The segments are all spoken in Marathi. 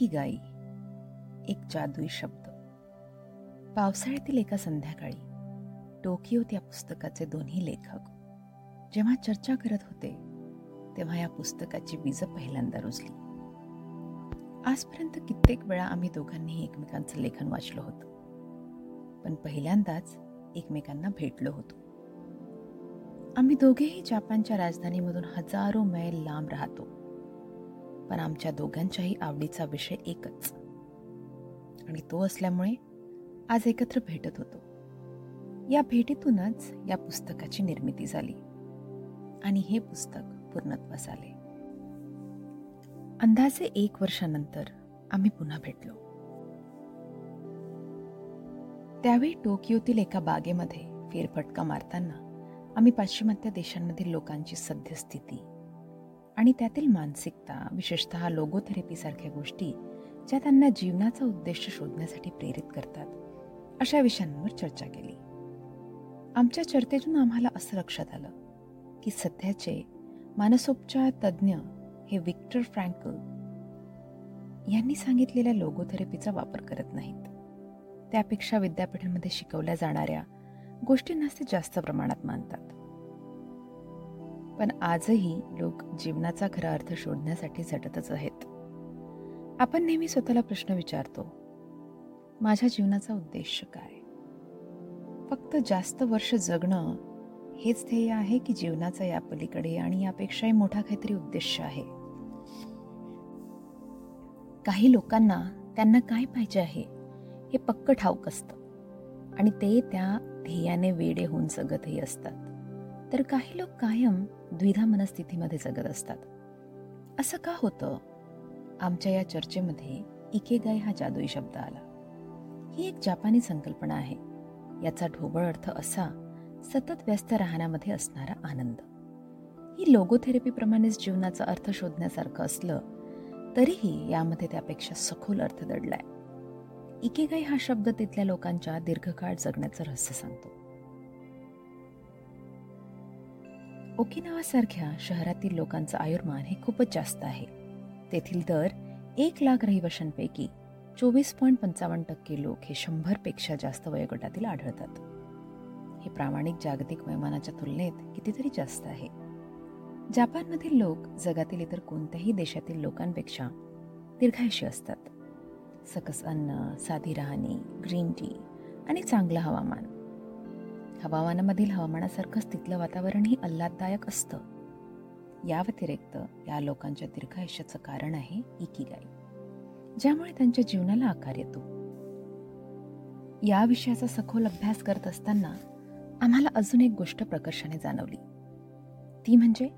इकिगाई एक जादुई शब्द. पावसाळ्यातील एका संध्याकाळी टोकियो त्या पुस्तकाचे दोन्ही लेखक. जेव्हा चर्चा करत होते तेव्हा या पुस्तकाची बीज पहिल्यांदा रुजली. आजपर्यंत कित्येक वेळा आम्ही दोघांनीही एकमेकांचं लेखन वाचलं होतं. पण पहिल्यांदाच एकमेकांना भेटलो होतो. आम्ही दोघेही जपानच्या राजधानीमधून हजारो मैल लांब राहतो. पण आमच्या दोघांच्याही आवडीचा विषय एकच. आणि तो असल्यामुळे आज एकत्र भेटत होतो. या भेटीतूनच या पुस्तकाची निर्मिती झाली. आणि हे पुस्तक पूर्णत्वास आले. अंदाजे एक वर्षानंतर आम्ही पुन्हा भेटलो. त्यावेळी टोकियोतील एका बागेमध्ये फेरफटका मारताना आम्ही पाश्चिमात्य देशांमधील लोकांची सद्यस्थिती आणि त्यातील मानसिकता विशेषतः लोगोथेरपीसारख्या गोष्टी ज्या त्यांना जीवनाचा उद्देश शोधण्यासाठी प्रेरित करतात. अशा विषयांवर चर्चा केली. आमच्या चर्चेतून आम्हाला असं लक्षात आलं की सध्याचे मानसोपचार तज्ज्ञ हे विक्टर फ्रँकल यांनी सांगितलेल्या लोगोथेरपीचा वापर करत नाहीत. त्यापेक्षा विद्यापीठांमध्ये शिकवल्या जाणाऱ्या गोष्टींनाच ते जास्त प्रमाणात मानतात. पण आजही लोक जीवनाचा खरा अर्थ शोधण्यासाठी झटतच आहेत. आपण नेहमी स्वतःला प्रश्न विचारतो माझ्या जीवनाचा उद्देश काय? फक्त जास्त वर्ष जगणं हेच ध्येय आहे की जीवनाचा या पलीकडे आणि यापेक्षाही मोठा काहीतरी उद्देश आहे? काही लोकांना त्यांना काय पाहिजे आहे हे पक्क ठाऊक असतं आणि ते त्या ध्येयाने वेडे होऊन जगतही असतात. तर काही लोक कायम द्विधा मनस्थितीमध्ये जगत असतात. असं का होतं? आमच्या या चर्चेमध्ये इकेगाई हा जादुई शब्द आला. ही एक जापानी संकल्पना आहे. याचा ढोबळ अर्थ असा सतत व्यस्त राहण्यामध्ये असणारा आनंद. ही लोगोथेरपीप्रमाणेच जीवनाचा अर्थ शोधण्यासारखं असलं तरीही यामध्ये त्यापेक्षा सखोल अर्थ दडलाय. इकेगाई हा शब्द तिथल्या लोकांच्या दीर्घकाळ जगण्याचं रहस्य सांगतो. ओकिनावासारख्या शहरातील लोकांचं आयुर्मान हे खूपच जास्त आहे. तेथील दर एक लाख रहिवाशांपैकी चोवीस पॉईंट पंचावन्न टक्के लोक हे शंभरपेक्षा जास्त वयोगटातील आढळतात. हे प्रामाणिक जागतिक वयमानाच्या तुलनेत कितीतरी जास्त आहे. जपानमधील लोक जगातील इतर कोणत्याही देशातील लोकांपेक्षा दीर्घायुषी असतात. सकस अन्न साधी राहणी ग्रीन टी आणि चांगलं हवामान हवामानामधील हवामानासारखंच तिथलं वातावरणही आल्हाददायक असतं. या व्यतिरिक्त या लोकांच्या दीर्घायुष्याचं कारण आहे इकिगाई ज्यामुळे त्यांच्या जीवनाला आकार येतो. या विषयाचा सखोल अभ्यास करत असताना आम्हाला अजून एक गोष्ट प्रकर्षाने जाणवली. ती म्हणजे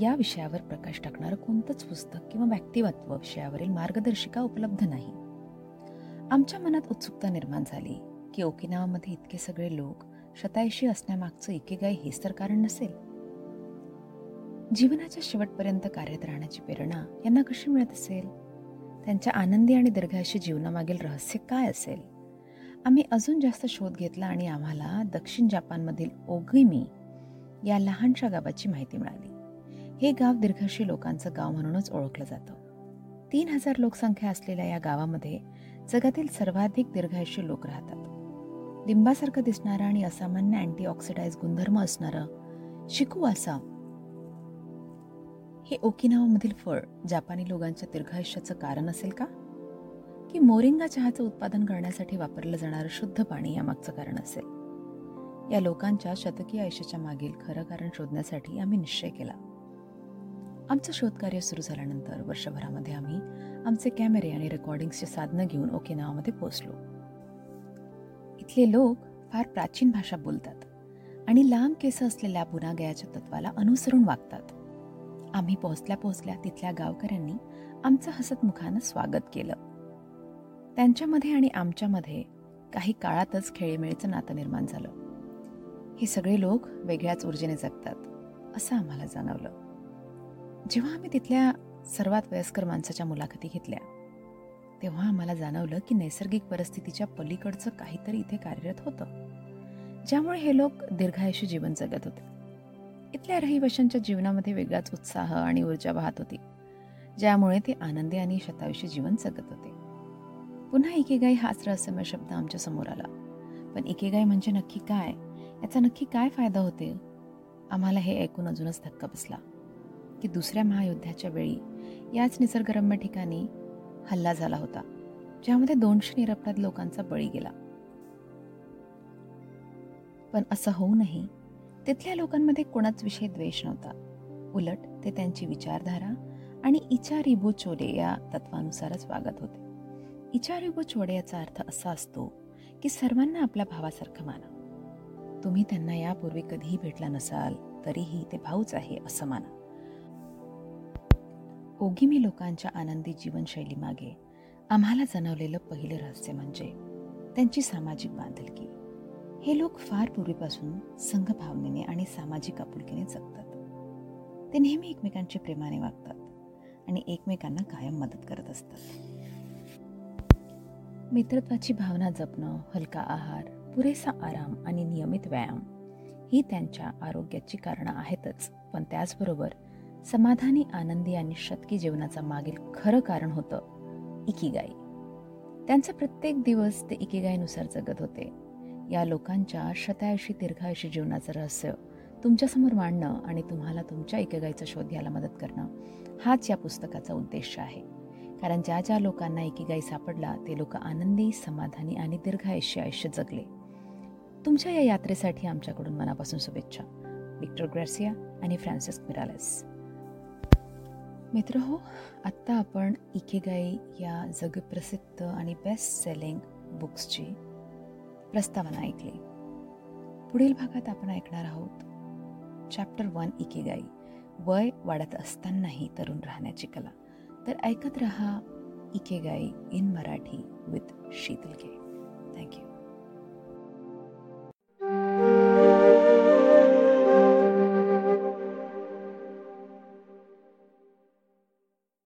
या विषयावर प्रकाश टाकणारं कोणतंच पुस्तक किंवा व्यक्तिमत्व विषयावरील मार्गदर्शिका उपलब्ध नाही. आमच्या मनात उत्सुकता निर्माण झाली की ओकिनावामध्ये इतके सगळे लोक शतायशी असण्यामागचं एकेगाई हेच तर कारण नसेल. जीवनाच्या शेवटपर्यंत कार्यरत राहण्याची प्रेरणा यांना कशी मिळत असेल? त्यांच्या आनंदी आणि दीर्घायुषी जीवनामागील रहस्य काय असेल? आम्ही अजून जास्त शोध घेतला आणि आम्हाला दक्षिण जपानमधील ओगिमी या लहानशा गावाची माहिती मिळाली. हे गाव दीर्घशी लोकांचं गाव म्हणूनच ओळखलं जातं. तीन हजार लोकसंख्या असलेल्या या गावामध्ये जगातील सर्वाधिक दीर्घायुषी लोक राहतात. लिंबासारखं दिसणारं आणि असामान्य अँटीऑक्सिडाईज गुणधर्म असणारं शिकुवासा हे ओकिनावामधील फळ जापानी लोकांच्या दीर्घायुष्याचं कारण असेल का? की मोरिंगा चहाचं उत्पादन करण्यासाठी वापरलं जाणारं शुद्ध पाणी यामागचं कारण असेल. या लोकांच्या शतकीय आयुष्याच्या मागील खरं कारण शोधण्यासाठी आम्ही निश्चय केला. आमचं शोधकार्य सुरू झाल्यानंतर वर्षभरामध्ये आम्ही आमचे कॅमेरे आणि रेकॉर्डिंग्सचे साधनं घेऊन ओकिनावामध्ये पोहोचलो. इथले लोक फार प्राचीन भाषा बोलतात आणि लांब केस असलेल्या बुनागयाच्या तत्वाला अनुसरून वागतात. आम्ही पोहोचल्या पोहोचल्या तिथल्या गावकऱ्यांनी आमचं हसतमुखानं स्वागत केलं. त्यांच्यामध्ये आणि आमच्यामध्ये काही काळातच खेळीमेळीचं नातं निर्माण झालं. हे सगळे लोक वेगळ्याच ऊर्जेने जगतात असं आम्हाला जाणवलं. जेव्हा आम्ही तिथल्या सर्वात वयस्कर माणसाच्या मुलाखती घेतल्या तेव्हा आम्हाला जाणवलं की नैसर्गिक परिस्थितीच्या पलीकडचं काहीतरी इथे कार्यरत होतं ज्यामुळे हे लोक दीर्घायुष्य जीवन जगत होते. इथल्या रहिवाशांच्या जीवनामध्ये वेगळाच उत्साह आणि ऊर्जा वाहत होती ज्यामुळे ते आनंदी आणि शतायुषी जीवन जगत होते. पुन्हा इकेगाई हाच रहस्यमय शब्द आमच्यासमोर आला. पण इकेगाई म्हणजे नक्की काय? याचा नक्की काय फायदा होते? आम्हाला हे ऐकून अजूनच धक्का बसला की दुसऱ्या महायुद्धाच्या वेळी याच निसर्गरम्य ठिकाणी हल्ला झाला होता ज्यामध्ये दोनशे निरपराध लोकांचा बळी गेला. पण असं होऊनही तिथल्या लोकांमध्ये कोणाच विषय द्वेष नव्हता. उलट ते त्यांची विचारधारा आणि इचारिबो चोडे या तत्वानुसारच वागत होते. इचारिबो चोडे याचा अर्थ असा असतो की सर्वांना आपल्या भावासारखं माना. तुम्ही त्यांना यापूर्वी कधीही भेटला नसाल तरीही ते भाऊच आहे असं माना. ओगिमी लोकांच्या आनंदी जीवनशैलीमागे आम्हाला जाणवलेलं पहिलं रहस्य म्हणजे त्यांची सामाजिक बांधिलकी. हे लोक फार पूर्वीपासून संघभावनेने आणि सामाजिक आपुलकीने जगतात. ते नेहमी एकमेकांचे प्रेमाने वागतात आणि एकमेकांना कायम मदत करत असतात. मित्रत्वाची भावना जपणं हलका आहार पुरेसा आराम आणि नियमित व्यायाम ही त्यांच्या आरोग्याची कारणं आहेतच. पण त्याचबरोबर समाधानी आनंदी आणि शतकी जीवनाचा मागील खरं कारण होतं इकिगाई. त्यांचा प्रत्येक दिवस ते इकिगाईनुसार जगत होते. या लोकांच्या शतायुषी दीर्घायुषी जीवनाचं रहस्य तुमच्यासमोर मांडणं आणि तुम्हाला तुमच्या इकेगाईचा शोध घ्यायला मदत करणं हाच या पुस्तकाचा उद्देश आहे. कारण ज्या ज्या लोकांना एकीगाई सापडला ते लोक आनंदी समाधानी आणि दीर्घायुष्य आयुष्य जगले. तुमच्या या यात्रेसाठी आमच्याकडून मनापासून शुभेच्छा. विक्टर ग्रॅसिया आणि फ्रान्सिस मिरालेस. मित्र हो आत्ता आपण इकेगाई या जगप्रसिद्ध आणि बेस्ट सेलिंग बुक्सची प्रस्तावना ऐकली. पुढील भागात आपण ऐकणार आहोत चॅप्टर वन इकेगाई वय वाढत असतानाही तरुण राहण्याची कला. तर ऐकत रहा Ikigai in Marathi with Sheetal K